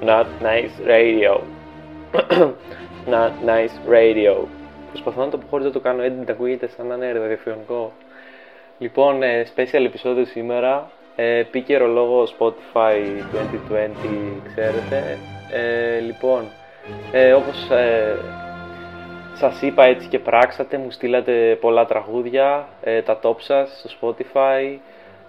Not nice radio. Not nice radio. Προσπαθώ να το πω χωρίς να το κάνω edit, ακούγεται σαν να είναι ραδιοφωνικό. Λοιπόν, ε, special επεισόδιο σήμερα. Ε, επίκαιρο λόγο Spotify 2020, ξέρετε. Ε, λοιπόν, ε, όπως ε, σας είπα έτσι και πράξατε, μου στείλατε πολλά τραγούδια, ε, τα top σας στο Spotify.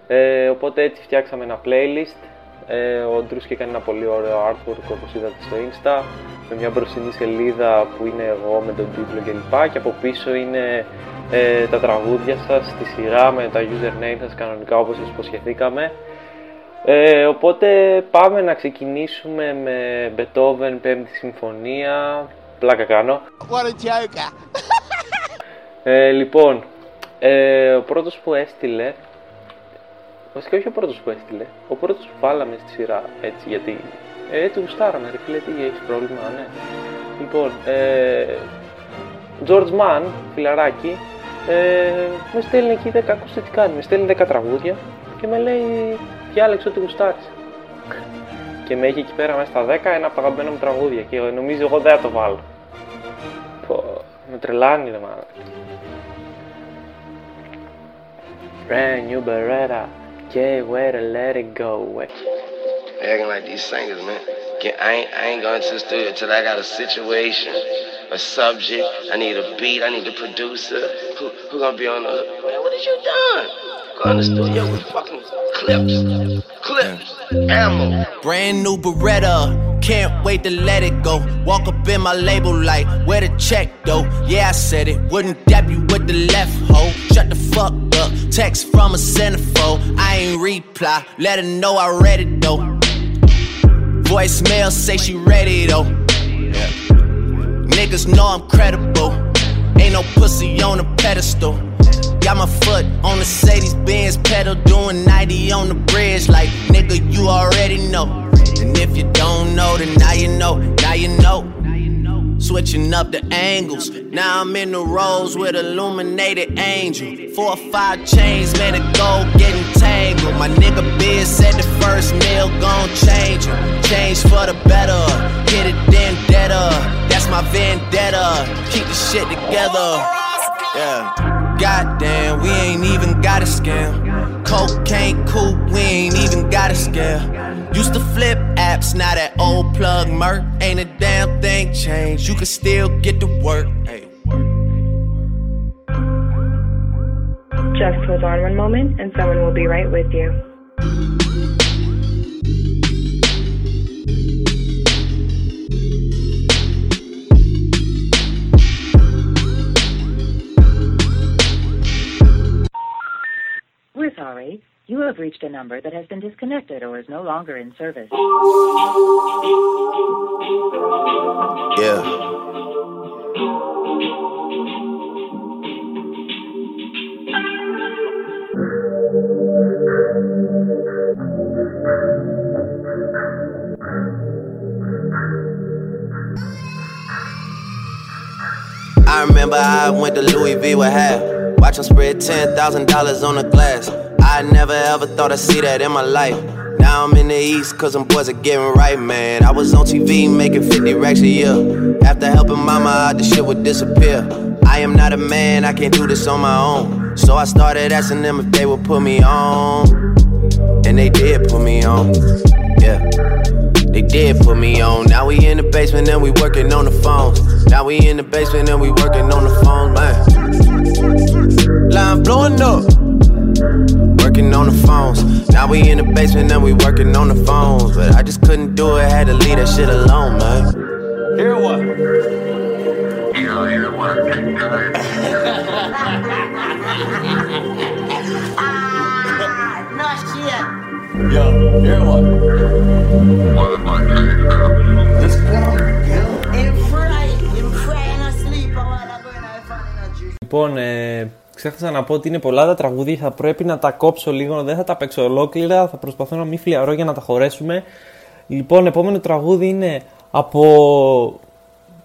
Ε, οπότε έτσι φτιάξαμε ένα playlist. Ε, ο Ντρούς και έκανε ένα πολύ ωραίο artwork όπως είδατε στο Insta με μια μπροστινή σελίδα που είναι εγώ με τον τίτλο κλπ. Και από πίσω είναι ε, τα τραγούδια σας στη σειρά με τα username σας κανονικά όπως σας υποσχεθήκαμε. Ε, οπότε πάμε να ξεκινήσουμε με Beethoven 5η Συμφωνία. Πλάκα κάνω. What a joker. Ε, λοιπόν, ε, ο πρώτος που έστειλε Βασικά όχι ο πρώτος που έστειλε. Ο πρώτος που βάλαμε στη σειρά Έτσι γιατί ε, έτσι γουστάραμε ρε φίλε τι έχεις πρόβλημα ναι. Λοιπόν ε, George Mann φιλαράκι ε, Με στέλνει εκεί 10 ακούστε τι κάνει. Με στέλνει 10 τραγούδια Και με λέει διάλεξε ό,τι γουστάρεις Και με έχει εκεί πέρα μέσα στα 10 Ένα από τα αγαπημένα μου τραγούδια Και νομίζω εγώ δεν θα το βάλω. Πω, Με τρελάνει ρε μάνα. Brand new Beretta, can't wait to let it go. They acting like these singers, man. Get, I, ain't, I ain't going to the studio till I got a situation, a subject. I need a beat. I need a producer. Who, who gonna be on the? Man, what have you done? Go in the studio with fucking clips, clips, ammo. Brand new Beretta, can't wait to let it go. Walk up in my label like, where the check though? Yeah, I said it, wouldn't dap you with the left hoe. Shut the fuck up, text from a centerfold. I ain't reply, let her know I read it though. Voicemail say she ready though. Niggas know I'm credible. Ain't no pussy on a pedestal. Got my foot on the Mercedes Benz pedal, doing 90 on the bridge. Like, nigga, you already know. And if you don't know, then now you know. Now you know. Switching up the angles. Now I'm in the rows with illuminated angel. Four or five chains, man, the gold getting tangled. My nigga Biz said the first meal gon' change him. Change for the better. Hit it then deader. That's my vendetta. Keep the shit together. Yeah. Goddamn, we ain't even got a scam. Cocaine cool, we ain't even got a scale. Used to flip apps, now that old plug murk. Ain't a damn thing changed. You can still get to work. Hey. Just hold on one moment and someone will be right with you. Sorry. You have reached a number that has been disconnected or is no longer in service. Yeah. I remember I went to Louis V with half. Watch them spread ten thousand dollars on the glass. I never ever thought I'd see that in my life. Now I'm in the east cause them boys are getting right, man. I was on TV making 50 racks a year. After helping mama out, the shit would disappear. I am not a man, I can't do this on my own. So I started asking them if they would put me on. And they did put me on. Yeah. They did put me on. Now we in the basement and we working on the phones. Now we in the basement and we working on the phones, man. Line blowing up. Working on the phones. Now we in the basement and we working on the phones. But I just couldn't do it, I had to leave that shit alone, man. Hear what? Yo, hear what? In fry, in fry and asleep. I wanna go in a fun in a juice. Ξέχασα να πω ότι είναι πολλά τα τραγούδια, θα πρέπει να τα κόψω λίγο, δεν θα τα παίξω ολόκληρα, θα προσπαθώ να μην φλιαρώ για να τα χωρέσουμε. Λοιπόν, επόμενο τραγούδι είναι από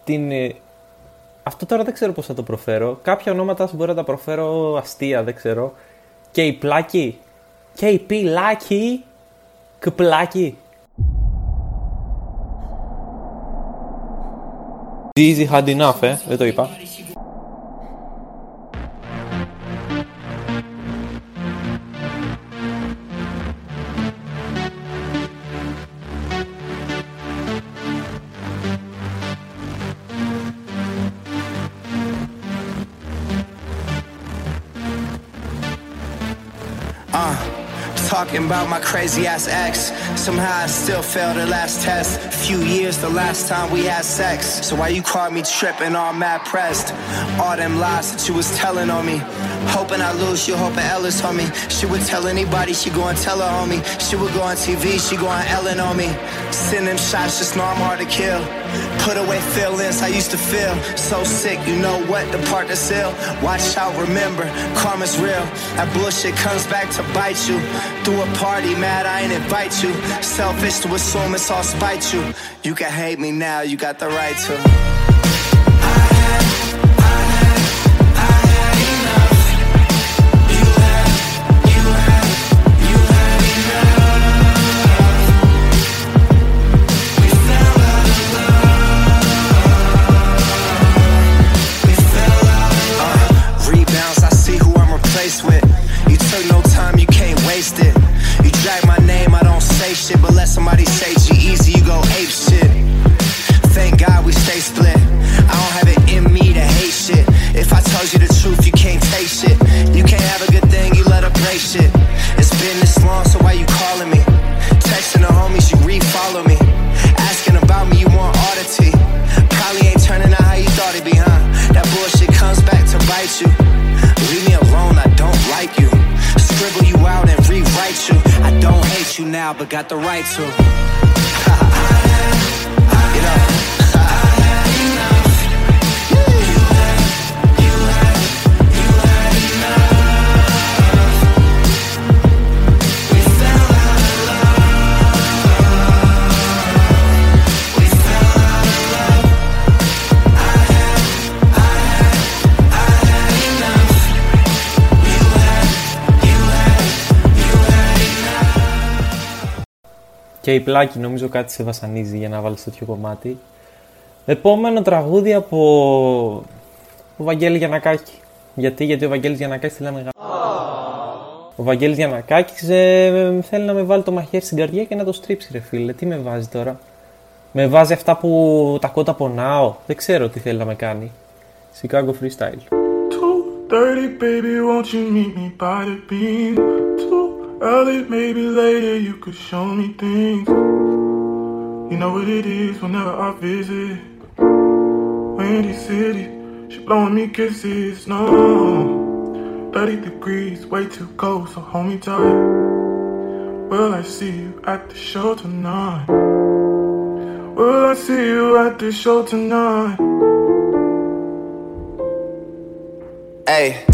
την... Ε, αυτό τώρα δεν ξέρω πώς θα το προφέρω. Κάποια ονόματα μπορώ να τα προφέρω αστεία, δεν ξέρω. Και η πλάκη; Και η πιλάκη; Κπλάκη. Easy had enough, ε. Δεν το είπα. My crazy ass ex. Somehow I still failed the last test. Few years the last time we had sex. So why you caught me tripping all mad pressed? All them lies that you was telling on me. Hoping I lose you, hoping Ellis on me. She would tell anybody, she go and tell her homie. She would go on TV, she go on Ellen on me. Send them shots, just know I'm hard to kill. Put away feelings I used to feel. So sick, you know what? The part that's ill. Watch out, remember, karma's real. That bullshit comes back to bite you. Through a party, mad, I ain't invite you. Selfish to assume it's all spite you. You can hate me now, you got the right to. But got the right to. Και η πλάκη νομίζω κάτι σε βασανίζει για να βάλεις τέτοιο κομμάτι. Επόμενο τραγούδι από ο Βαγγέλη Γιανακάκη. Γιατί, γιατί ο Βαγγέλης Γιανακάκης θέλει να με γα- Ο Βαγγέλης Γιανακάκης ε, θέλει να με βάλει το μαχαίρι στην καρδιά και να το στρίψει ρε φίλε. Τι με βάζει τώρα; Με βάζει αυτά που τα κότα πονάω. Δεν ξέρω τι θέλει να με κάνει. Chicago Freestyle. 2.30, baby, won't you meet me by the beam? Too early, maybe later, you could show me things. You know what it is whenever I visit. Windy City, she blowing me kisses, no. 30 degrees, way too cold, so hold me tight. Will I see you at the show tonight? Will I see you at the show tonight? Hey.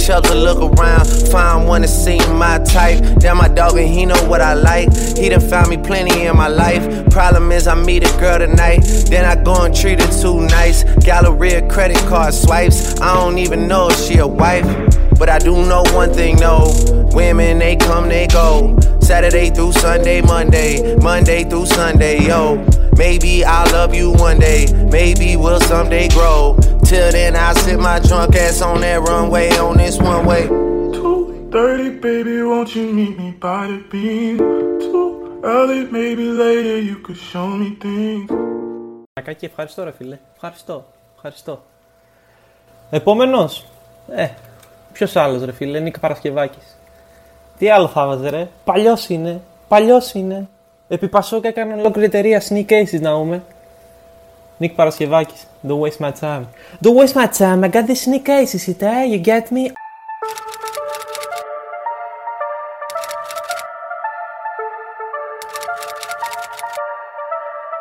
chuck a look around. Find one that seem my type. That my dog and he know what I like. He done found me plenty in my life. Problem is I meet a girl tonight. Then I go and treat her too nice. Galleria credit card swipes. I don't even know if she a wife. But I do know one thing, no. Women, they come, they go. Saturday through Sunday, Monday, Monday through Sunday, yo. Maybe I'll love you one day, maybe we'll someday grow. Till then, I'll sit my drunk ass on that runway on this one way. 2.30, baby, won't you meet me by the beam? Too early, maybe later, you could show me things. Κακάκι, ευχαριστώ ρε φίλε. Ευχαριστώ. Ευχαριστώ. Επόμενος. Ε, ποιος άλλος ρε φίλε, Νίκ Παρασκευάκης. Τι άλλο θα βάζε ρε; Παλιός είναι. Παλιός είναι. Επί Πασόκ έκανε ολόκληρη εταιρεία sneak cases να πούμε. Νίκ Παρασκευάκης. Don't waste my time. Don't waste my time. I got this sneak cases, it, eh? You get me?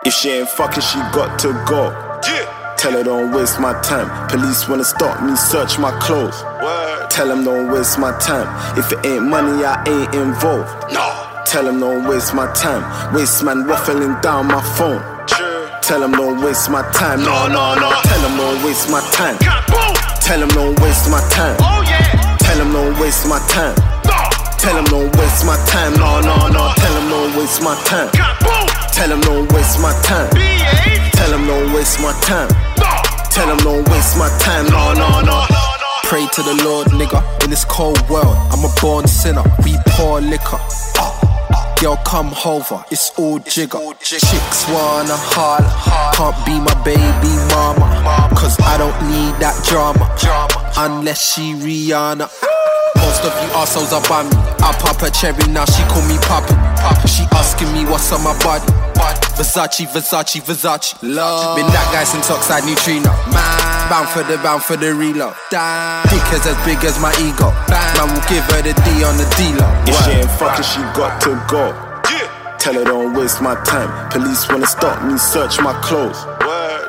If she ain't fucking, she got to go. Tell her don't waste my time. Police wanna stop me, search my clothes. Tell them don't waste my time. If it ain't money, I ain't involved. No. Tell them don't waste my time. Waste man waffling down my phone. Tell them don't waste my time. No, no, no. Tell them don't waste my time. Tell them don't waste my time. Oh, yeah. Tell them don't waste my time. Tell them don't waste my time. No, no, no. Tell them don't waste my time. Tell them don't waste my time. Tell them don't waste my time. Tell them don't waste my time. No, no, no. Pray to the Lord, nigga. In this cold world, I'm a born sinner. We pour liquor. Ah. Girl, come over, it's all jigger. Chicks wanna holler, can't be my baby mama. Cause I don't need that drama, unless she Rihanna. Most of you assholes are by me. I pop a cherry now, she call me Papa. She asking me what's on my body. Versace, Versace, Versace. Love. Been that guy since Oxide Neutrino. Man. Bound for the bound for the reload. Dick is as big as my ego. Man will give her the D on the D-Lo. If she ain't fucking, she got to go. Tell her don't waste my time. Police wanna stop me, search my clothes.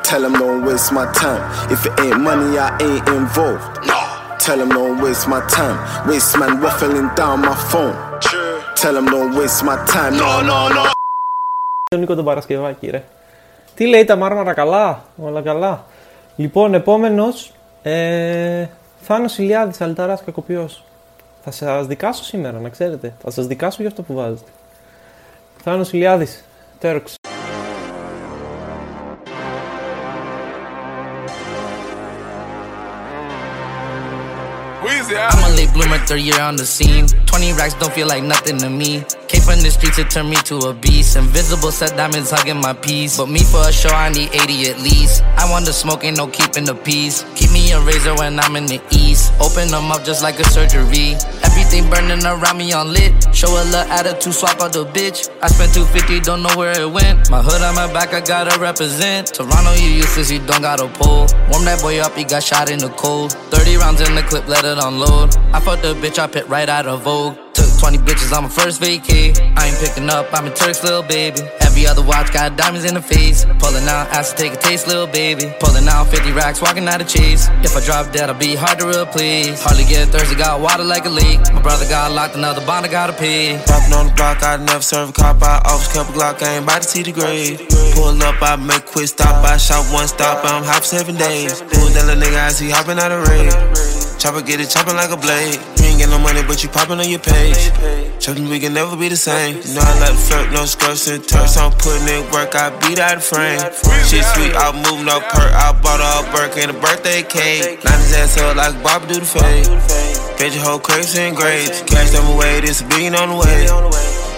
Tell them don't waste my time. If it ain't money, I ain't involved. No. Tell them don't waste my time. Waste man waffling down my phone. Tell them don't waste my time. No, no, no. Τον Νίκο τον Παρασκευάκη, ρε. Τι λέει τα μάρμαρα καλά, όλα καλά. Λοιπόν, επόμενος. Ε, Θάνος Ηλιάδης, Αλταράς Κακοποιός. Θα σας δικάσω σήμερα, να ξέρετε. Θα σας δικάσω για αυτό που βάζετε. Θάνος Ηλιάδης, Τέρξ. A third year on the scene. 20 racks don't feel like nothing to me. Came from the streets, it turned me to a beast. Invisible set diamonds hugging my piece. But me for a show, I need 80 at least. I want the smoke, ain't no keeping the peace. Keep me a razor when I'm in the east. Open them up just like a surgery. Everything burning around me on lit. Show a little attitude, swap out the bitch. I spent 250, don't know where it went. My hood on my back, I gotta represent. Toronto, you useless, you don't got a pull. Warm that boy up, he got shot in the cold. 30 rounds in the clip, let it unload. I fucked the bitch, I pit right out of Vogue. Took 20 bitches on my first vacay. I ain't picking up, I'm a Turk's little baby. Every other watch got diamonds in the face. Pulling out, asked to take a taste, little baby. Pulling out 50 racks, walking out of chase. If I drop dead, I'll be hard to replace. Hardly get thirsty, got water like a leak. My brother got locked, another bond, I gotta pay. Popping on the block, I never serve a cop. I always kept a Glock, I ain't about to see the grave. Pull up, I make quick stop. I shot one stop, I'm hop seven days. Doing that little nigga, I see hopping out of raid. Chopper get it chopping like a blade. You ain't get no money, but you popping on your page. Chopping, we can never be the same. You know I like to flirt, no skirts and turks. I'm putting in work, I beat out the frame. Shit sweet, I move no perk. I bought a Burke and a birthday cake. Line his ass up like Bob do the fade. Paid your whole crates and grades. Cash them away, this a billion on the way.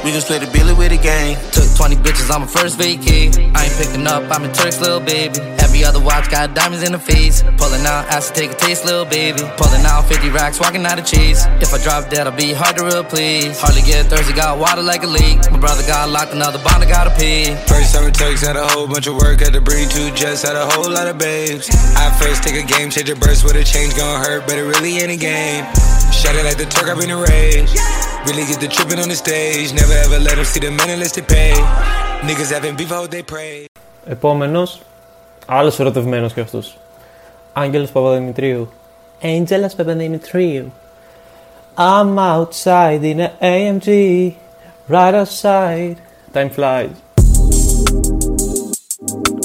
We can split the billy with the gang. Took 20 bitches on my first vacay. I ain't picking up, I'm a Turk's little baby. Every other watch got diamonds in the face. Pulling out, asked to take a taste, little baby. Pulling out 50 racks, walking out of chase. If I drop dead, I'll be hard to replace. Hardly get thirsty, got water like a leak. My brother got locked, another bond, I gotta pay. First summer Turks had a whole bunch of work. Had to bring two jets, had a whole lot of babes. I first take a game, change a burst with a change, gon' hurt, but it really ain't a game. Shut it like the Turk, I've been a rage. Really get the tripping on the stage. Never ever let them see the men unless they pay. Niggas having beef, I hope they pray. Επόμενος, άλλος ερωτευμένος κι αυτός. Άγγελος Παπαδημητρίου. Άγγελος Παπαδημητρίου. I'm outside in an AMG, right outside. Time flies.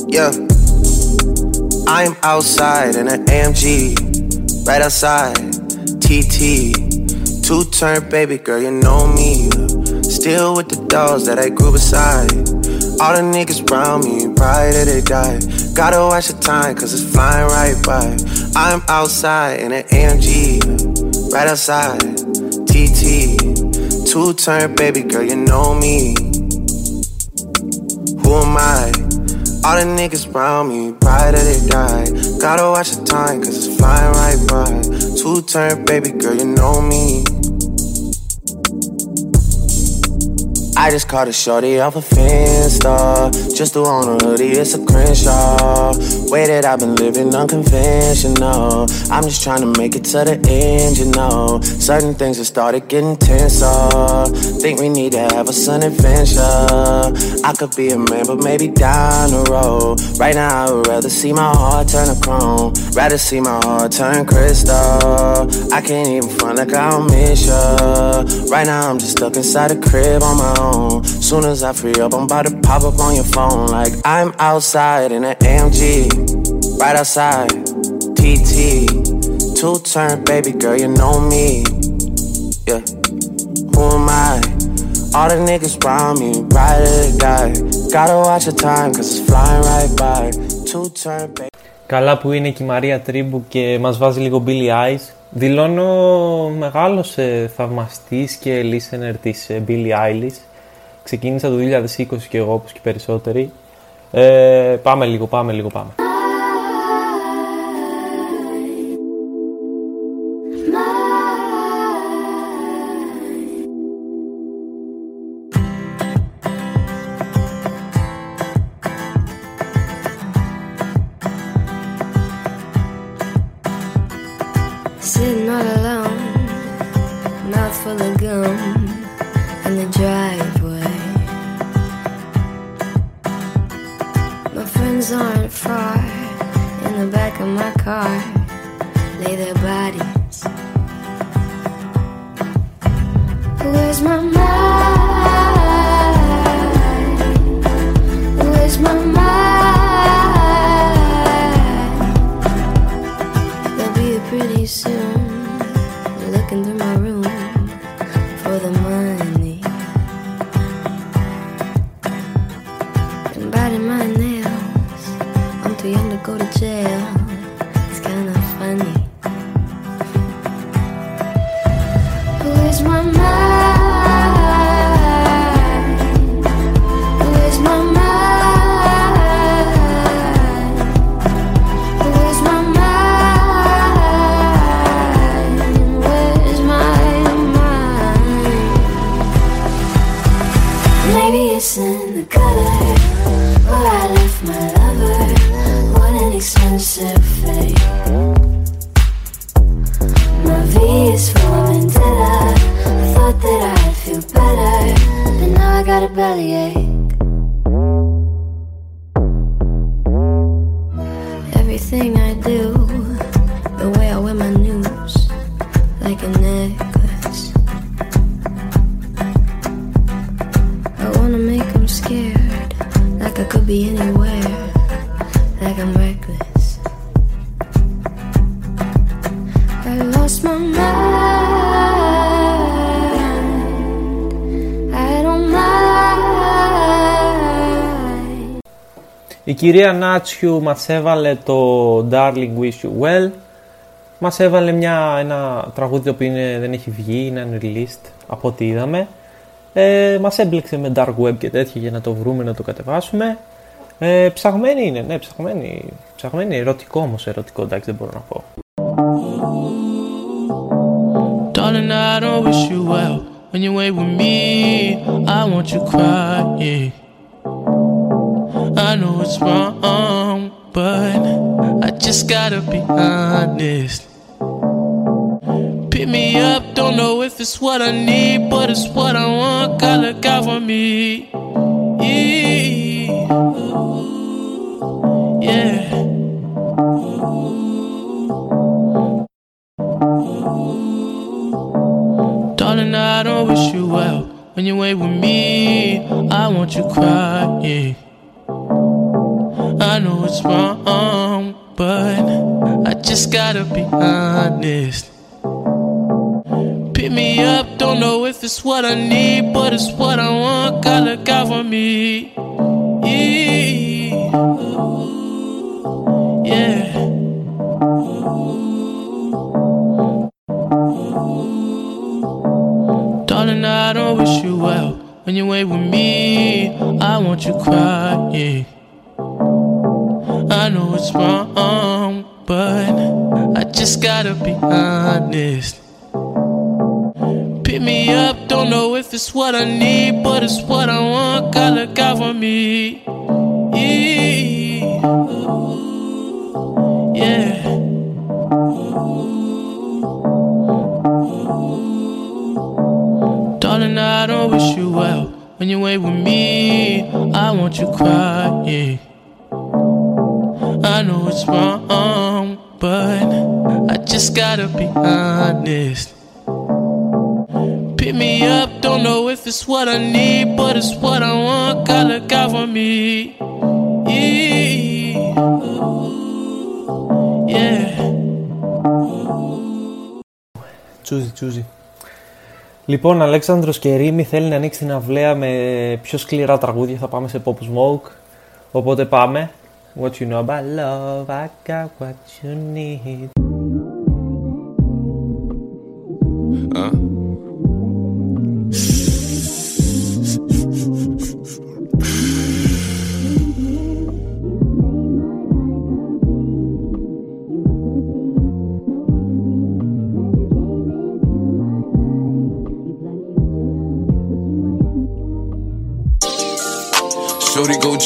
Yeah. I'm outside in an AMG, right outside. TT, two turn baby girl, you know me. Still with the dolls that I grew beside. All the niggas round me, right till they die. Gotta watch the time, cause it's flying right by. I'm outside in an AMG, right outside. TT, two turn baby girl, you know me. Who am I? All the niggas round me, right till they die. Gotta watch the time, cause it's flying right by. Two turn baby girl, you know me. I just caught a shorty off a Finsta. Just threw on a hoodie, it's a Crenshaw. Way that I've been living unconventional. I'm just trying to make it to the end, you know. Certain things have started getting tenser. Think we need to have a sun adventure. I could be a man, but maybe down the road. Right now, I would rather see my heart turn to chrome. Rather see my heart turn crystal. I can't even front like I don't miss ya. Right now, I'm just stuck inside a crib on my own. Soon as I free up, I'm about to pop up on your phone. Like I'm outside in an AMG, right outside. TT, two turn baby girl, you know me. Yeah, who am I? All the niggas around me, ride or die. Gotta watch the time, cause it's flying right by. Two turn baby. Καλά που είναι και η Μαρία Τρίμπου και μας βάζει λίγο Billy Eyes. Δηλώνω μεγάλος ε, θαυμαστής και listener της ε, Billie Eilish. Ξεκίνησα το 2020 και εγώ όπως και περισσότεροι. Ε, πάμε λίγο, πάμε λίγο, πάμε. Aren't far in the back of my car, lay their bodies. Where's my mind? Lost my mind. I don't mind. Η κυρία Νάτσιου μας έβαλε το Darling Wish You Well. Μας έβαλε μια, ένα τραγούδι το οποίο είναι, δεν έχει βγει, είναι unreleased από ό,τι είδαμε. Ε, μας έμπλεξε με dark web και τέτοια για να το βρούμε, να το κατεβάσουμε. Ε, ψαγμένη είναι, ναι, ψαγμένη, ψαγμένη, ερωτικό όμως, ερωτικό, εντάξει δεν μπορώ να πω. I don't wish you well. When you ain't with me, I want you crying. I know it's wrong, but I just gotta be honest. Pick me up, don't know if it's what I need, but it's what I want. God, look out for me. Yeah. You well. When you ain't with me, I want you crying. I know it's wrong, but I just gotta be honest. Pick me up, don't know if it's what I need, but it's what I want. God, look out for me. Yeah. Darling, I don't wish you well. When you ain't with me, I want you crying. I know it's wrong, but I just gotta be honest. Pick me up, don't know if it's what I need, but it's what I want. God look out for me. Yeah. don't wish you well. When you ain't with me, I want you crying. I know it's wrong, but I just gotta be honest. Pick me up, don't know if it's what I need, but it's what I want. God, look out for me. Yeah. Ooh. Choosy, choosy. Λοιπόν, Αλέξανδρος και Ρήμη θέλει να ανοίξει την αυλαία με πιο σκληρά τραγούδια. Θα πάμε σε Pop Smoke. Οπότε πάμε. What you know about love, I got what you need. Huh?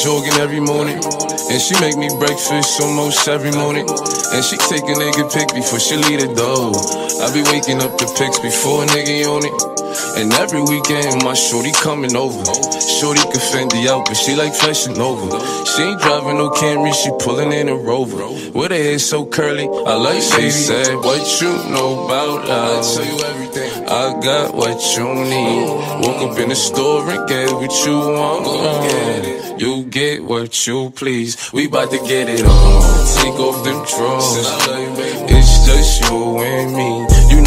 Jogging every morning. And she make me breakfast almost every morning. And she take a nigga pic before she leave the door. I be waking up the pics before a nigga on it. And every weekend my shorty coming over. Shorty can Fendi out, but she like flashing over. She ain't driving no Camry, she pulling in a Rover. With her hair so curly, I like she said, What you know about love? I tell you everything. I got what you need. Woke up in the store and get what you want. Get it. You get what you please. We bout to get it on. Take off them drawers. It's just you and me.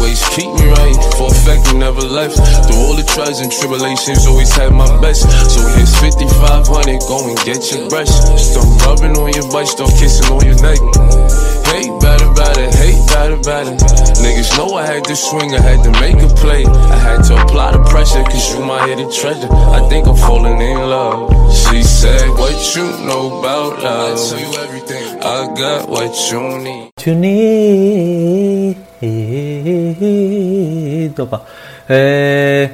always keep me right, for a fact you never left. Through all the trials and tribulations, always had my best. So here's 5500, go and get your brush. Start rubbing on your butt, start kissing on your neck. Hate better, better, hate better, better. Niggas know I had to swing, I had to make a play. I had to apply the pressure, cause you my hidden treasure. I think I'm falling in love. She said, What you know about love? I tell you everything. I got what you need. You need. Το είπα. Ε,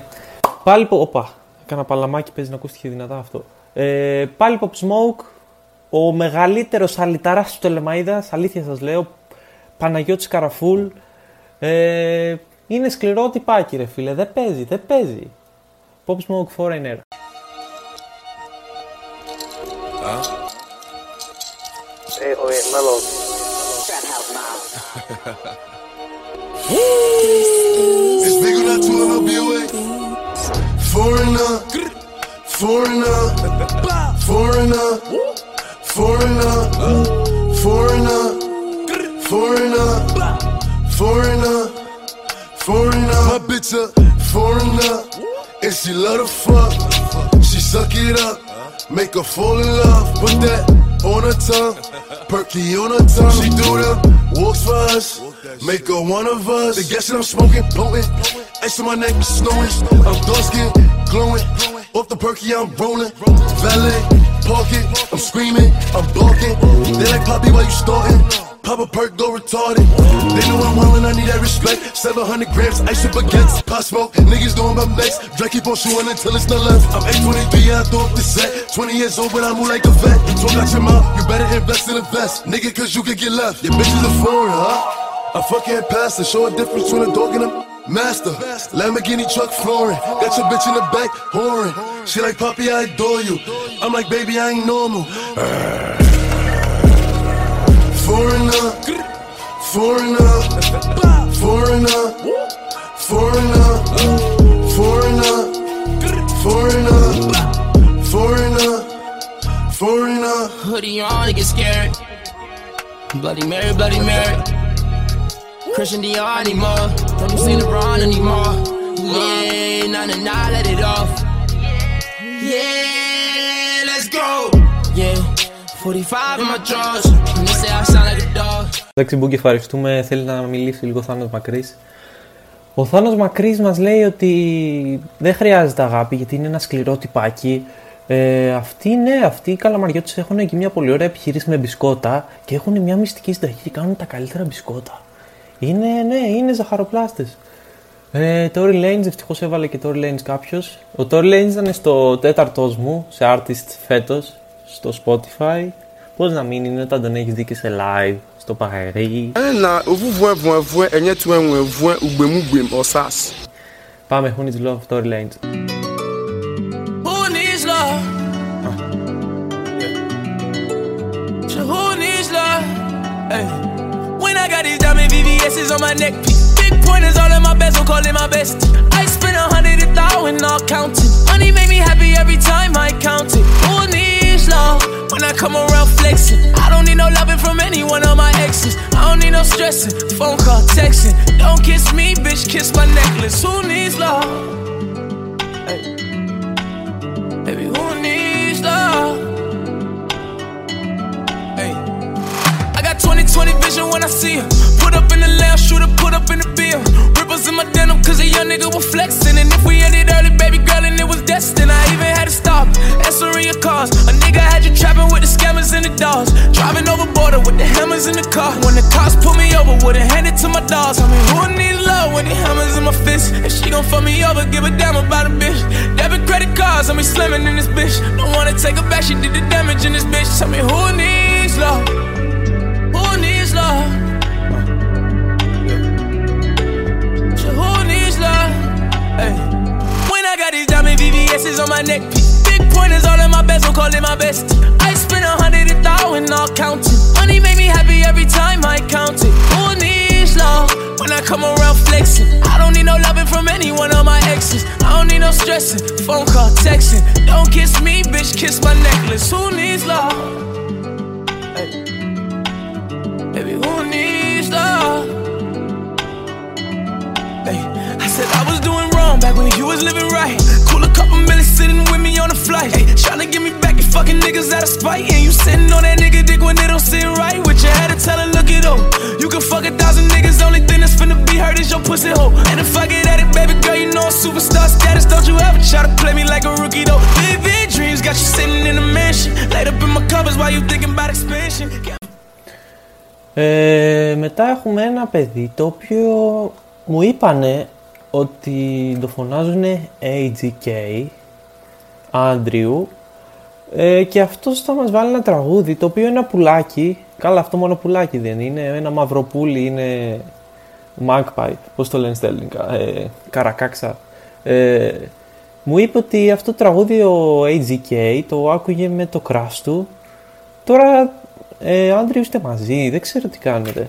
πάλι. πο- Όπα. Κάνα παλαμάκι παίζει να ακούστηκε δυνατά αυτό. Ε, πάλι Pop Smoke. Ο μεγαλύτερος αλυταράς του Τελεμαΐδας. Αλήθεια σας λέω. Παναγιώτης Καραφούλ. Ε, είναι σκληρό τυπάκι ρε φίλε. Δεν παίζει. Δεν παίζει. Pop Smoke Foreigner. Huh? Hey, oh yeah, mellow. It's big on that 2 MLBOA. Foreigner, foreigner, foreigner, foreigner, foreigner, foreigner, foreigner, foreigner. My bitch a foreigner, and she love to fuck. She suck it up, make her fall in love. Put that on her tongue, perky on her tongue. She do them walks for us, make her one of us. The gas that I'm smoking, potent. Ice on my neck, snowing. I'm dark skin, glowing. Off the perky, I'm rolling. Valet, park it. I'm screaming, I'm barking. They like Poppy, why you starting? Pop a perk, go retarded. They know I'm wildin', I need that respect. 700 grams, ice and baguettes. Pop Smoke, niggas know I'm next. Keep on shooting until it's not left. I'm 823, yeah, I throw up the set. 20 years old, but I move like a vet. Talk out your mouth, you better invest in a vest. Nigga, cause you could get left. Your bitch is a foreign, huh? I fucking pastor, show a difference between a dog and a master. Lamborghini truck flooring, got your bitch in the back, whoring. She like, Poppy, I adore you. I'm like, baby, I ain't normal. Foreigner, foreigner, foreigner, foreigner, foreigner, foreigner, foreigner, foreigner. Hoodie on, get scared. Bloody Mary, Bloody Mary. Christian Dior anymore. Don't you see LeBron anymore; Yeah, on and I let it off. Yeah, let's go. Yeah, 45 in my drawers. And they say I sound like a dog. Εντάξει, Μπούγκη, ευχαριστούμε. Θέλει να μιλήσει λίγο ο Θάνος Μακρύς. Ο Θάνος Μακρύς μας λέει ότι δεν χρειάζεται αγάπη γιατί είναι ένα σκληρό τυπάκι. Ε, αυτοί, ναι, αυτοί οι καλαμαριώτες έχουν εκεί μια πολύ ωραία επιχείρηση με μπισκότα και έχουν μια μυστική συνταγή και κάνουν τα καλύτερα μπισκότα. Είναι, ναι, είναι ζαχαροπλάστες. Ε, Tory Lanez, ευτυχώς έβαλε και Tory Lanez κάποιος. Ο Tory Lanez ήταν στο τέταρτος μου σε artist φέτος στο Spotify. Πώς να μην είναι όταν τον έχεις δει και σε live στο Παγαρί. Ένα, οβού βουέ βουέ βουέ, ενιέ του έμουε βουέ, ουμπεμού μπεμ, ο σας. Πάμε, Who Needs Love, Tory Lanez. VVS's on my neck, big pointers all in my bezel, calling my best. I spent a hundred a thousand, all counting. Money make me happy every time I count it. Who needs love? When I come around flexing, I don't need no loving from any one of my exes. I don't need no stressing, phone call, texting. Don't kiss me, bitch, kiss my necklace. Who needs love? Hey. Shooter, put up in the bill. Ripples in my denim, cause a young nigga was flexing. And if we ended early, baby girl, and it was destined, I even had to stop. Answering your calls. A nigga had you trapping with the scammers and the dogs. Driving over border with the hammers in the car. When the cops pull me over, would've handed to my dogs. I mean, who needs love when the hammers in my fist? If she gon' fuck me over, give a damn about a bitch. Debit credit cards, I be slamming in this bitch. Don't wanna take her back, she did the damage in this bitch. Tell me who needs love? Diamond VVS's on my neck, big pointers all in my bezel, calling my best. I spent a hundred a thousand, all counting. Money make me happy every time I count it. Who needs love? When I come around flexing, I don't need no loving from any one of my exes. I don't need no stressing, phone call, texting. Don't kiss me, bitch, kiss my necklace. Who needs love? Baby, who needs love? Hey, I said I was doing wrong back when you was living right. Cool a couple minutes sitting with me on a flight. Hey, trying to get me back, you fucking niggas out of spite. And you sitting on that nigga dick when it don't sit right. With your head to tell her, look it up. You can fuck a thousand niggas, only thing that's finna be hurt is your pussy hole. And if I get at it, baby girl, you know I'm superstar status. Don't you ever try to play me like a rookie though. Vivid dreams got you sitting in a mansion. Laid up in my covers while you thinking about expansion. Ε, μετά έχουμε ένα παιδί το οποίο μου είπανε ότι το φωνάζουν AGK, Άντριου, ε, και αυτός θα μας βάλει ένα τραγούδι το οποίο είναι ένα πουλάκι, καλά αυτό μόνο πουλάκι δεν είναι, ένα μαυροπούλι είναι magpie, πώς το λένε στα ελληνικά, ε, καρακάξα. Ε, μου είπε ότι αυτό το τραγούδι ο AGK το άκουγε με το crush του, τώρα ε, Άντριου είστε μαζί, δεν ξέρω τι κάνετε.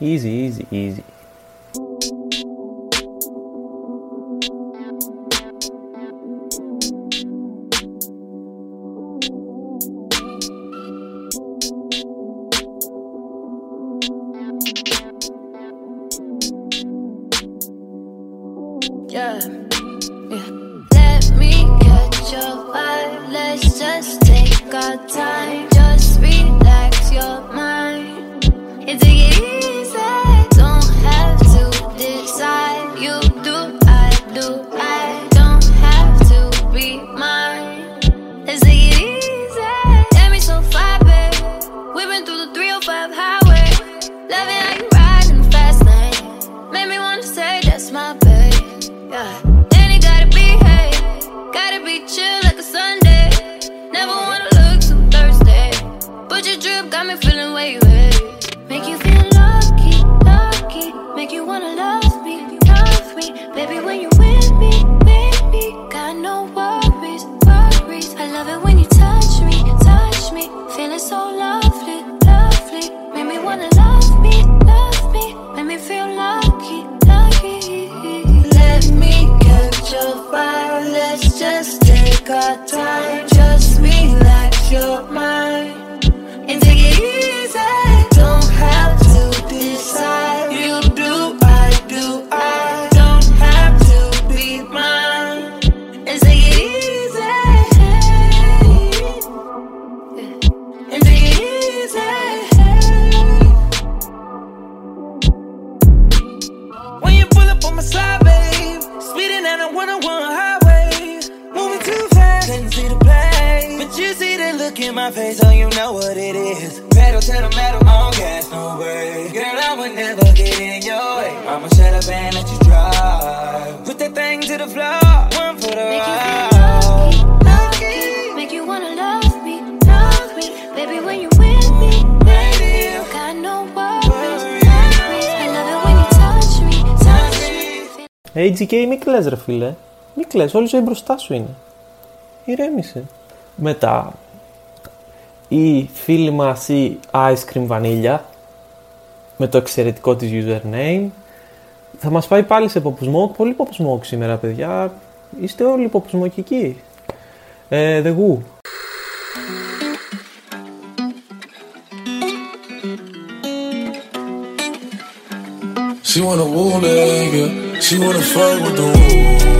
Easy, easy, easy. Κλαις ρε φίλε. Μη κλαις, όλη η ζωή μπροστά σου είναι. Ηρέμησε. Μετά, η φίλη μας η Ice Cream Vanilla με το εξαιρετικό της username θα μας πάει πάλι σε Pop Smoke. Πολύ Pop Smoke σήμερα παιδιά. Είστε όλοι Pop Smoke Ε, The Who. She wanna woo nigga, she wanna fuck with the woo.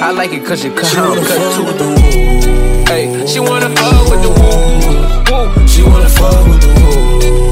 I like it cause you cut I'm cut too. Hey, she wanna fuck with the woo. She wanna fuck with the woo.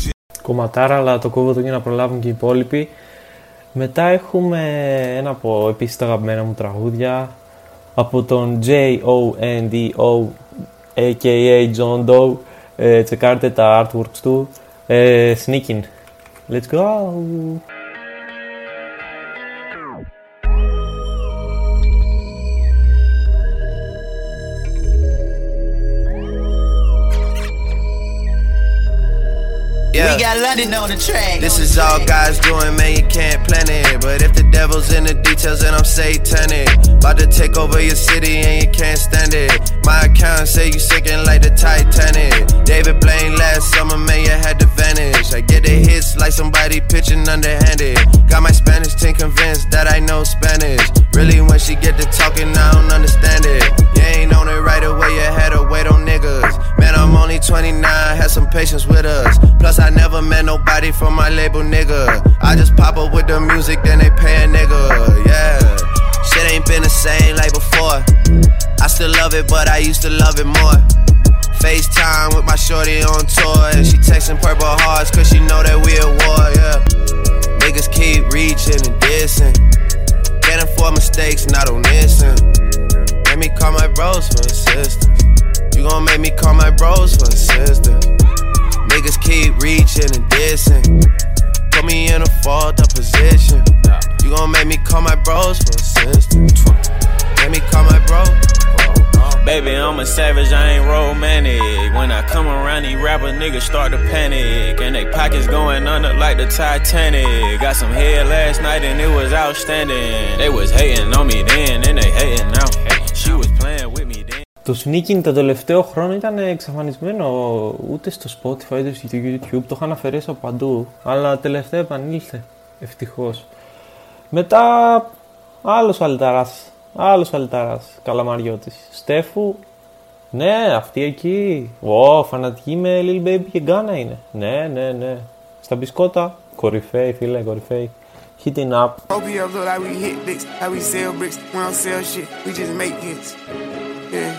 Κομματάρα, αλλά το κόβω το για να προλάβουν και οι υπόλοιποι. Μετά έχουμε ένα από επίσης τα αγαπημένα μου τραγούδια από τον J-O-N-D-O a.k.a. John Doe. Ε, τσεκάρτε τα artworks του. Ε, sneaking. Let's go! Yeah. We got London on the track. This is all God's doing, man, you can't plan it. But if the devil's in the details, then I'm satanic. About to take over your city and you can't stand it. My account say you sinking like the Titanic. David Blaine last summer, man, you had to vanish. I get the hits like somebody pitching underhanded. Got my Spanish team convinced that I know Spanish. Really, when she get to talking, I don't understand it. You ain't on it right away, you had to wait on niggas. Man, I'm only 29, had some patience with us. Plus, I never met nobody from my label, nigga. I just pop up with the music, then they pay a nigga, yeah. Shit ain't been the same like before. I still love it, but I used to love it more. FaceTime with my shorty on tour, and she texting purple hearts, cause she know that we at war, yeah. Niggas keep reaching and dissing. Can't afford mistakes, not on this end. Let me call my bros for assistance. You gon' make me call my bros for assistance. Niggas keep reaching and dissing. Put me in a fault up position. You gon' make me call my bros for assistance. Let me call my bro. Baby, I'm a savage, I ain't romantic. When I come around, these rapper niggas start to panic. And they pockets going under like the Titanic. Got some head last night and it was outstanding. They was hating on me then and they hating now. Το sneaking τον τελευταίο χρόνο ήταν εξαφανισμένο ούτε στο Spotify ούτε στο YouTube, το είχαν αφαιρέσει από παντού, αλλά τελευταία επανήλθε, ευτυχώς. Μετά άλλος αλταράς, άλλος αλταράς, καλαμαριώτης. Στέφου, ναι, αυτή εκεί, Ω, φανατική με Lil Baby και Ghana είναι. Ναι, ναι, ναι. Στα μπισκότα, κορυφαίοι φίλε, κορυφαίοι. Hitting Up. OPF look like we hit bricks, like we sell bricks. We don't sell shit, we just make hits. Yeah.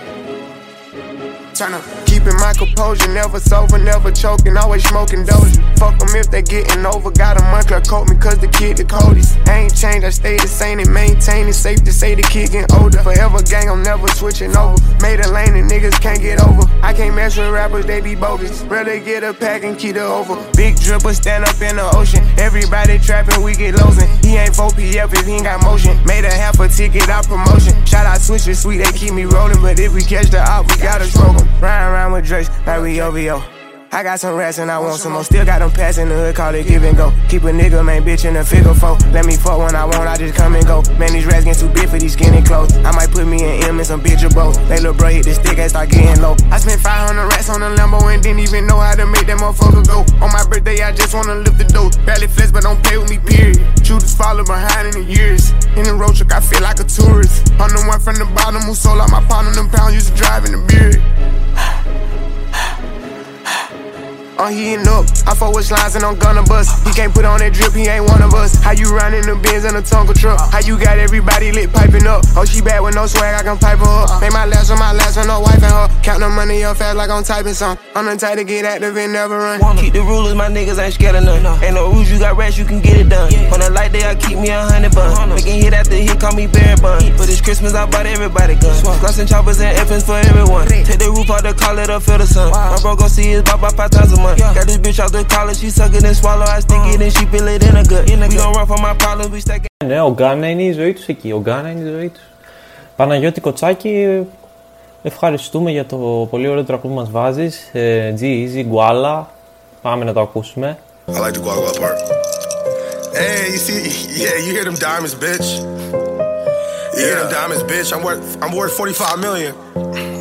Turn up. Keeping my composure, never sober, never choking, always smoking dozy. Fuck them if they getting over. Got a month coat me cause the kid the coldest. Ain't changed, I stay the same and maintain it. Safe to say the kid getting older. Forever gang, I'm never switching over. Made a lane and niggas can't get over. I can't mess with rappers, they be bogus. Rather get a pack and keep it over. Big dripper stand up in the ocean. Everybody trapping, we get losing. He ain't 4PF if he ain't got motion. Made a half a ticket out promotion. Shout out Switcher Sweet, they keep me rolling. But if we catch the op, we gotta smoke 'em. Ride around with Drakes, like we OVO. I got some rats and I want some more. Still got them pass in the hood, call it give and go. Keep a nigga, man, bitch in the figure four. Let me fuck when I want, I just come and go. Man, these rats getting too big for these skinny clothes. I might put me an M and some bitch of both. They little bro hit the stick and start getting low. I spent 500 rats on a Lambo and didn't even know how to make that motherfucker go. On my birthday, I just wanna lift the dough. Barely flex, but don't play with me, period. Shooters follow behind in the years. In the road truck, I feel like a tourist. I'm the one from the bottom who sold out my pound on them pounds, used to drive in the beard. I'm heating up. I fuck with slides and I'm gonna bust. He can't put on that drip, he ain't one of us. How you riding the Benz in a Tonka truck? How you got everybody lit piping up? Oh, she bad with no swag, I can pipe her up. Make my last on my last on no wife and her. Count the money up fast like I'm typing some. I'm the type to get active and never run. Keep the rulers, my niggas ain't scared of none. Ain't no rules, you got rats, you can get it done. On a light day, I keep me a hundred buns. Making hit after hit, call me Barry Bonds. For this Christmas, I bought everybody guns. Gloss and choppers and effins for everyone. Take the roof out the call it up, feel the sun. My bro go see his bop five times a month. Got this bitch out the collar, she suck it and swallow. I stick it and she feel it in a gut. We gon' run for my problems, we stack it. Ναι, ο Γκάνα είναι η ζωή του εκεί. Ο Γκάνα είναι η ζωή του. Παναγιώτη Κοτσάκη, ευχαριστούμε για το πολύ ωραίο τραγούδι που μας βάζεις. Ε, G-Easy, Guala. Πάμε να το ακούσουμε. I like the guava guava part. Hey, you see, yeah, you hear them diamonds, bitch. You hear them diamonds, bitch. I'm worth, I'm worth 45 million.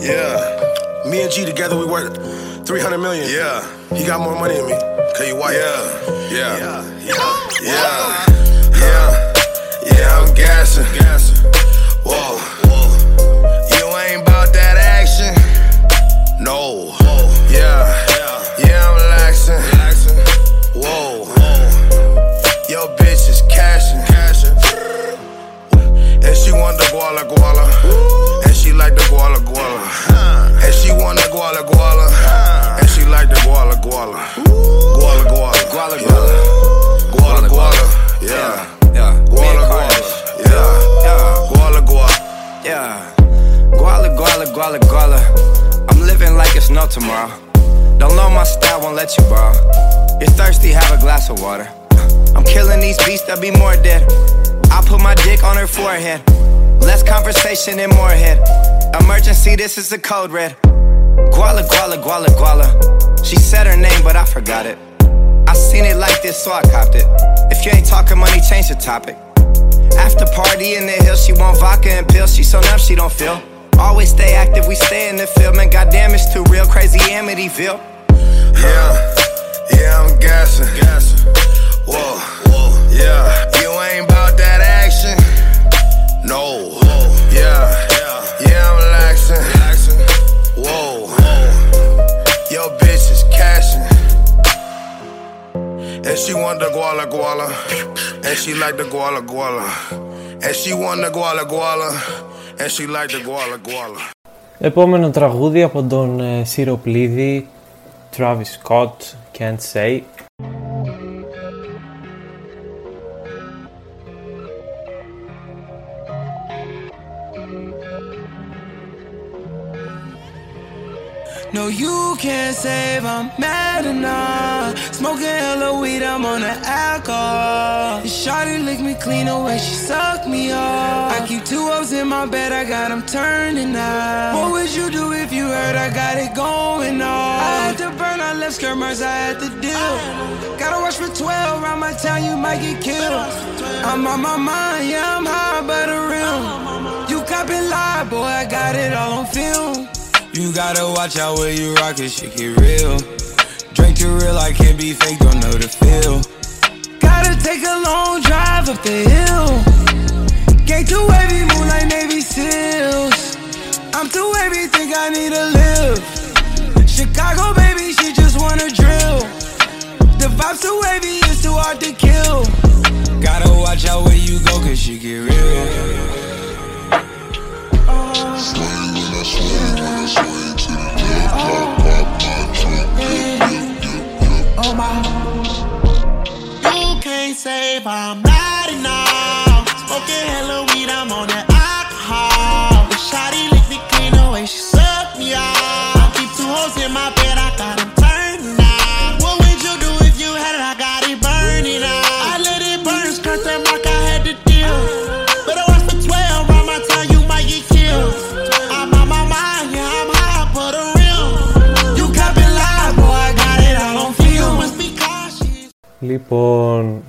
Yeah. Me and G together, we worth 300 million. Yeah. He got more money than me. Cause you white. Yeah. Yeah. Yeah. Yeah. Yeah. Yeah. Yeah, I'm gassing. Gassing. This is the code red. Guala, guala, guala, guala. She said her name, but I forgot it. I seen it like this, so I copped it. If you ain't talking money, change the topic. After party in the hill, she want vodka and pills. She so numb, she don't feel. Always stay active, we stay in the film. And goddamn, it's too real. Crazy Amityville. Yeah. Yeah, I'm gassing. Gassing. Whoa. Whoa. Yeah. You ain't And she want the guala guala. And she like the guala guala. And she want the guala guala. And she like the guala guala. Επόμενο τραγούδι από τον ε, Σιροπλίδη, Travis Scott, Can't Say. No, you can't save, I'm mad enough. Smoking hella weed, I'm on the alcohol. Shawty lick me clean away, she suck me off. I keep two O's in my bed, I got them turning out. What would you do if you heard I got it going on? I had to burn, I left skirmers, I had to deal. Gotta watch for 12, around my town, you might get killed. I'm on my mind, yeah, I'm high, but real. You copping lie, boy, I got it all on film. You gotta watch out where you rock it, shit get real. Drink too real, I can't be fake, don't know the feel. Gotta take a long drive up the hill. Gang too wavy, move like Navy SEALs. I'm too wavy, think I need to live. Chicago, baby, she just wanna drill. The vibes too wavy, it's too hard to kill. Gotta watch out where you go, cause she get real. Save, I'm not enough. Smoking hella weed, I'm on that alcohol. The shawty lick me clean the way she sucked me off. Keep two hoes in my bed, I got them Λοιπόν,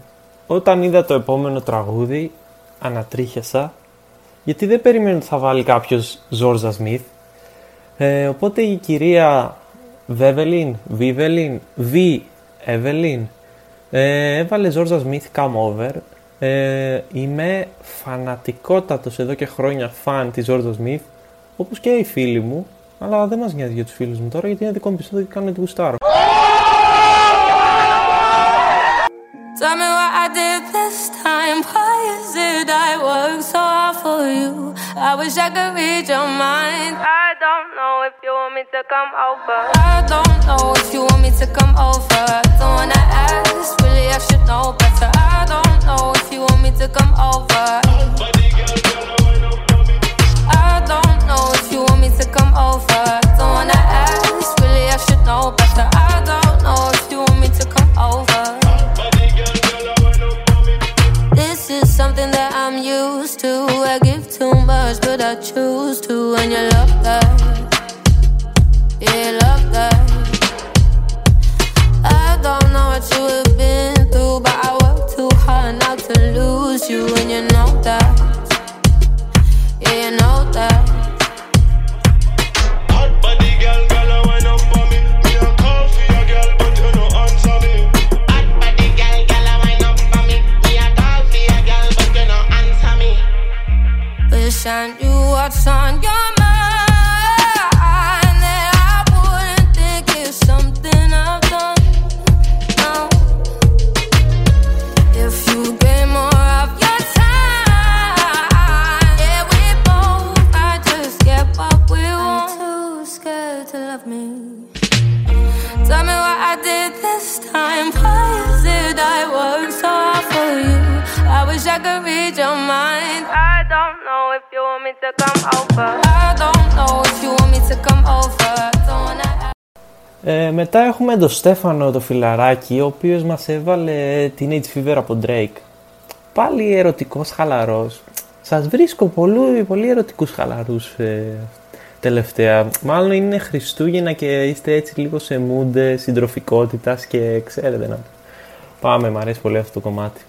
όταν είδα το επόμενο τραγούδι, ανατρίχιασα, γιατί δεν περίμενε ότι θα βάλει κάποιος Ζόρζα Σμιθ. Ε, οπότε η κυρία Βέβελιν, Βίβελιν, Βι Εβελίν, ε, έβαλε Ζόρζα Σμιθ Come Over. Ε, είμαι φανατικότατος εδώ και χρόνια φαν της Ζόρζα Σμιθ, όπως και οι φίλοι μου, αλλά δεν μας νοιάζει για τους φίλους μου τώρα, γιατί είναι δικό μου επεισόδιο και κάνω ό,τι γουστάρω. Tell me what I did this time. Why is it I work so hard for you? I wish I could read your mind. I don't know if you want me to come over. I don't know if you want me to come over. Don't wanna ask, really I should know better. I don't know if you want me to come over. I don't know if you want me to come over. Don't wanna ask, really I should know better. I don't know to. I give too much, but I choose to. And you love that. Yeah, love that. I don't know what you have been through, but I work too hard not to lose you. And you know that. Yeah, you know that. I knew what's on your mind. That I wouldn't think it's something I've done. No. If you gave more of your time, yeah, we both might just get what we want. too scared to love me. Tell me what I did this time. Why is it I work so hard for you? I wish I could read your mind. Ε, μετά έχουμε τον Στέφανο το φιλαράκι, ο οποίος μας έβαλε Teenage Fever από Drake. Πάλι ερωτικός, χαλαρός. Σας βρίσκω πολύ, πολύ ερωτικούς χαλαρούς ε, τελευταία. Μάλλον είναι Χριστούγεννα και είστε έτσι λίγο σε mood ε, συντροφικότητας και ξέρετε να... Πάμε, μου αρέσει πολύ αυτό το κομμάτι.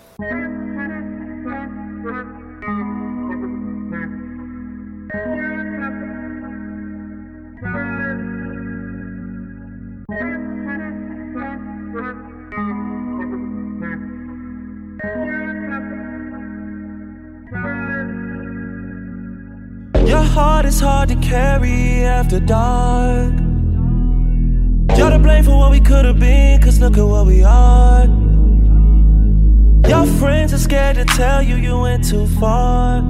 Heart is hard to carry after dark. You're to blame for what we could have been, cause look at what we are. Your friends are scared to tell you you went too far.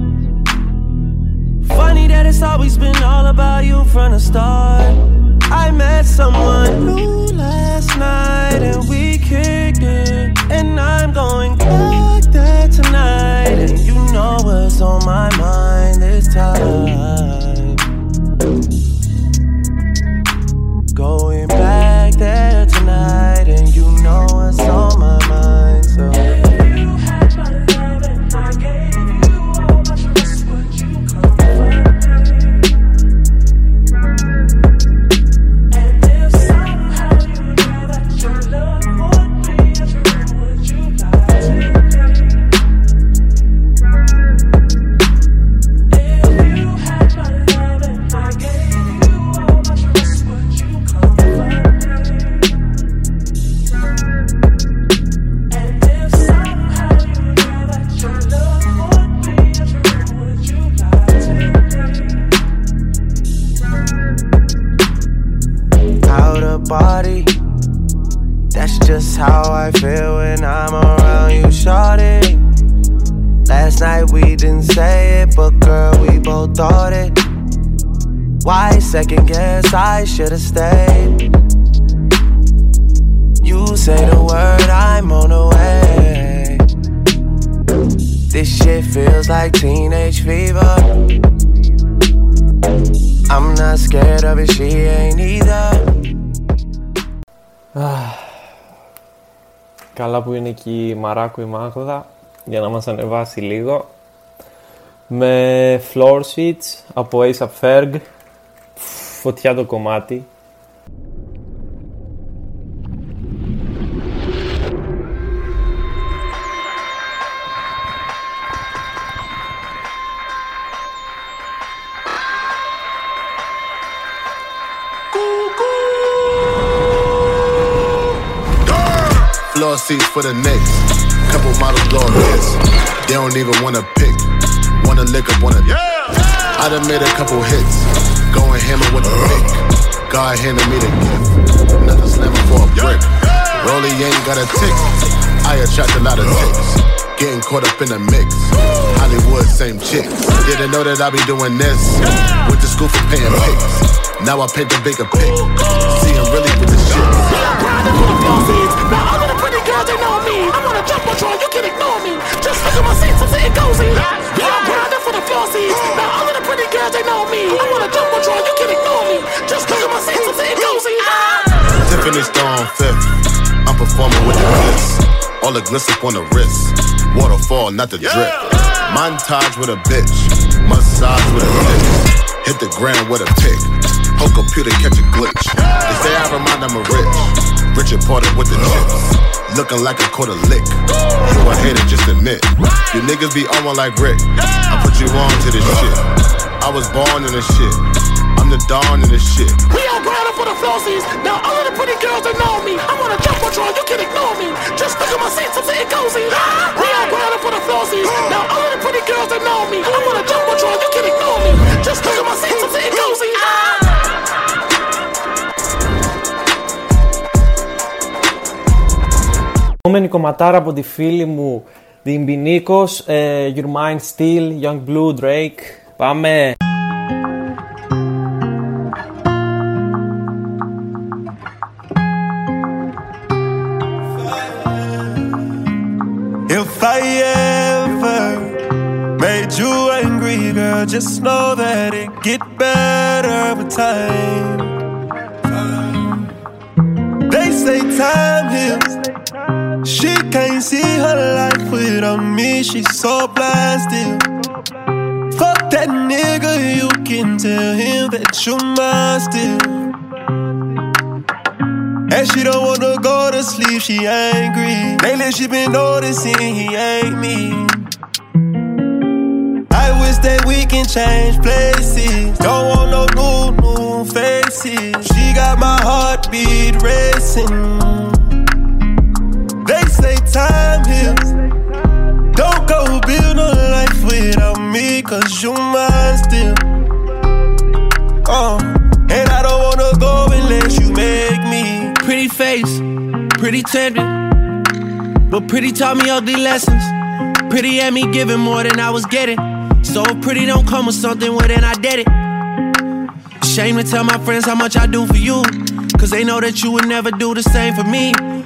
Funny that it's always been all about you from the start. I met someone new Καλά που είναι εκεί η Μαράκου η Μάγδα για να μας ανεβάσει λίγο. Με Floor Seats από ASAP Ferg. Φωτιά το κομμάτι. Floor seats for the Knicks. Couple models blow hits. They don't even wanna pick. Wanna lick up, wanna. I done made a couple hits. Going hammer with the pick. God handed me the gift. Nothing slamming for a brick. Rolly ain't got a tick. I attract a lot of ticks. Getting caught up in the mix. Hollywood, same chick. Didn't know that I be doing this. Went to school for paying pics. Now I paint the bigger pic. See, I'm really with the shit. They know me. I wanna jump on you can ignore me. Just look at my seats, I'm sitting cozy. Yeah, I'm grinding for the floor seats. Now all of the pretty girls, they know me. I wanna jump on you can ignore me. Just look at my seats, I'm sitting cozy. Tiffany Stone fifth. I'm performing with the bliss. All the gliss up on the wrist. Waterfall, not the drip. Montage with a bitch. Massage with a dick. Hit the ground with a pick. Whole computer catch a glitch. They say I remind them of rich. Richard Porter with the chips. Looking like a quarter lick. You a hater, just admit. You niggas be on one like Rick. I put you on to this shit. I was born in this shit. I'm the dawn in this shit. We all grinding for the flossies. Now all of the pretty girls, that know me. I wanna jump on you can ignore me. Just look at my seats, I'm sitting cozy. We all grinding for the flossies. Now all of the pretty girls, that know me. I wanna jump on you can ignore me. Just look at my seats, I'm sitting cozy. Επόμενη κομματάρα από τη φίλη μου την Μπινίκος, ε, Your Mind Still, Young Blue, Drake. Πάμε! If I ever made you angry, girl, just know that it get better with time. They say time heals. She can't see her life without me. She's so still. Fuck that nigga, you can tell him that you're mine still. And she don't wanna go to sleep, she angry. Lately she been noticing he ain't me. I wish that we can change places. Don't want no new, new faces. She got my heartbeat racing. They say time heals. Don't go build a life without me, cause you mine still. Uh, and I don't wanna go unless you make me. Pretty face, pretty tender. But pretty taught me ugly lessons. Pretty had me giving more than I was getting. So pretty don't come with something, well then I did it. Shame to tell my friends how much I do for you. Cause they know that you would never do the same for me.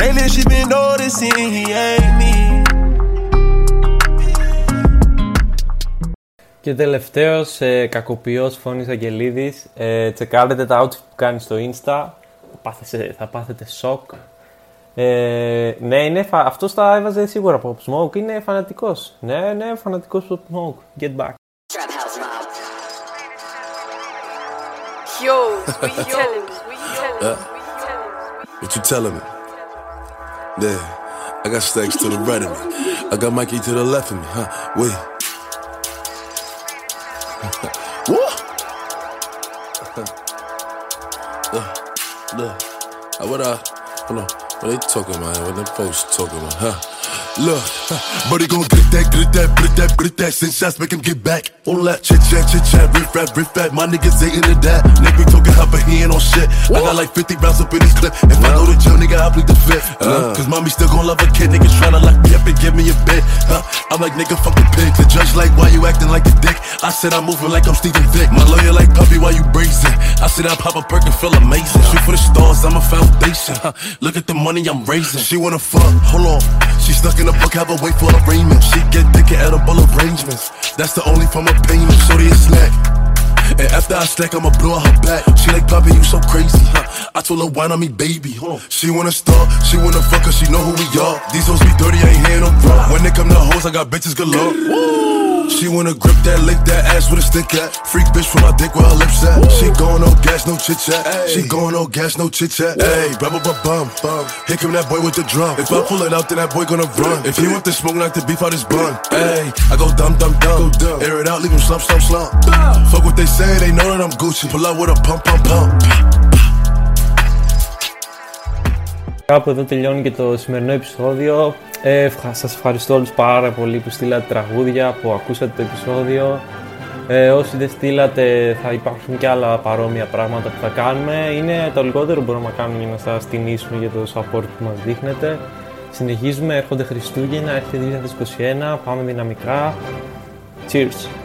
Lately she been noticing he ain't me. Και τελευταίος, ε, κακοποιός Φώνης Αγγελίδης. Ε, τσεκάρετε τα outfit που κάνει στο Insta. Θα πάθετε, θα πάθετε σοκ. Ε, ναι, είναι, φα... αυτός τα έβαζε σίγουρα από Pop Smoke. Είναι φανατικός. Ναι, ναι, φανατικός Pop Smoke. Get back. Yo, what you telling me? What you telling me? Uh, what you telling me? Yeah, I got stacks to the right of me. I got Mikey to the left of me, huh? Wait. what? look, look. What uh, hold on. What they talking about? What them folks talking about? Huh? Look, he gon' get that, get that, get that, get that. Send shots, make him get back. All that chit chat, chit chat, riff rap, riff rap. My niggas ain't into that. Nigga be talking hot, but he ain't on shit. I got like 50 rounds up in his clip. If I go to jail, nigga, I plead the fifth. Uh, Cause mommy still gon' love a kid. Niggas tryna lock me up and give me a bit. Huh? I'm like, nigga, fuck the pig. The judge like, why you acting like a dick? I said I'm moving like I'm Steven Vick. My lawyer like, puppy, why you brazen? I said I pop a perk and feel amazing. Shoot for the stars, I'm a foundation. Huh? Look at the money I'm raising. She wanna fuck, hold on. She stuck in the book, have a wait for arraignment. She get a edible arrangements. That's the only form of payment. Shorty a snack. And after I stack, I'ma blow her back. She like, Poppy, you so crazy. Huh? I told her, wine on me, baby. She wanna start, she wanna fuck, cause she know who we are. These hoes be dirty, I ain't hearing no drop. When they come to hoes, I got bitches galore. She wanna grip that, lick that ass with a stick at. Freak bitch from my dick where her lips at. She going no gas, no chit chat. She going no gas, no chit chat. Hey, bum bum bum bum. Here come that boy with the drum. If I pull it out, then that boy gonna run. If he want the smoke, like the beef out his bun. Hey, I go dumb dumb dumb. Air it out, leave him slump slump slump. Fuck what they say, they know that I'm Gucci. Pull out with a pump pump pump. Κάπου εδώ τελειώνει και το σημερινό επεισόδιο. Ε, ευχα- σας ευχαριστώ όλους πάρα πολύ που στείλατε τραγούδια, που ακούσατε το επεισόδιο. Ε, όσοι δεν στείλατε θα υπάρχουν και άλλα παρόμοια πράγματα που θα κάνουμε. Είναι το λιγότερο που μπορούμε να κάνουμε για να σας τιμήσουμε για το support που μας δείχνετε. Συνεχίζουμε, έρχονται Χριστούγεννα, έρχεται 2021, πάμε δυναμικά. Cheers!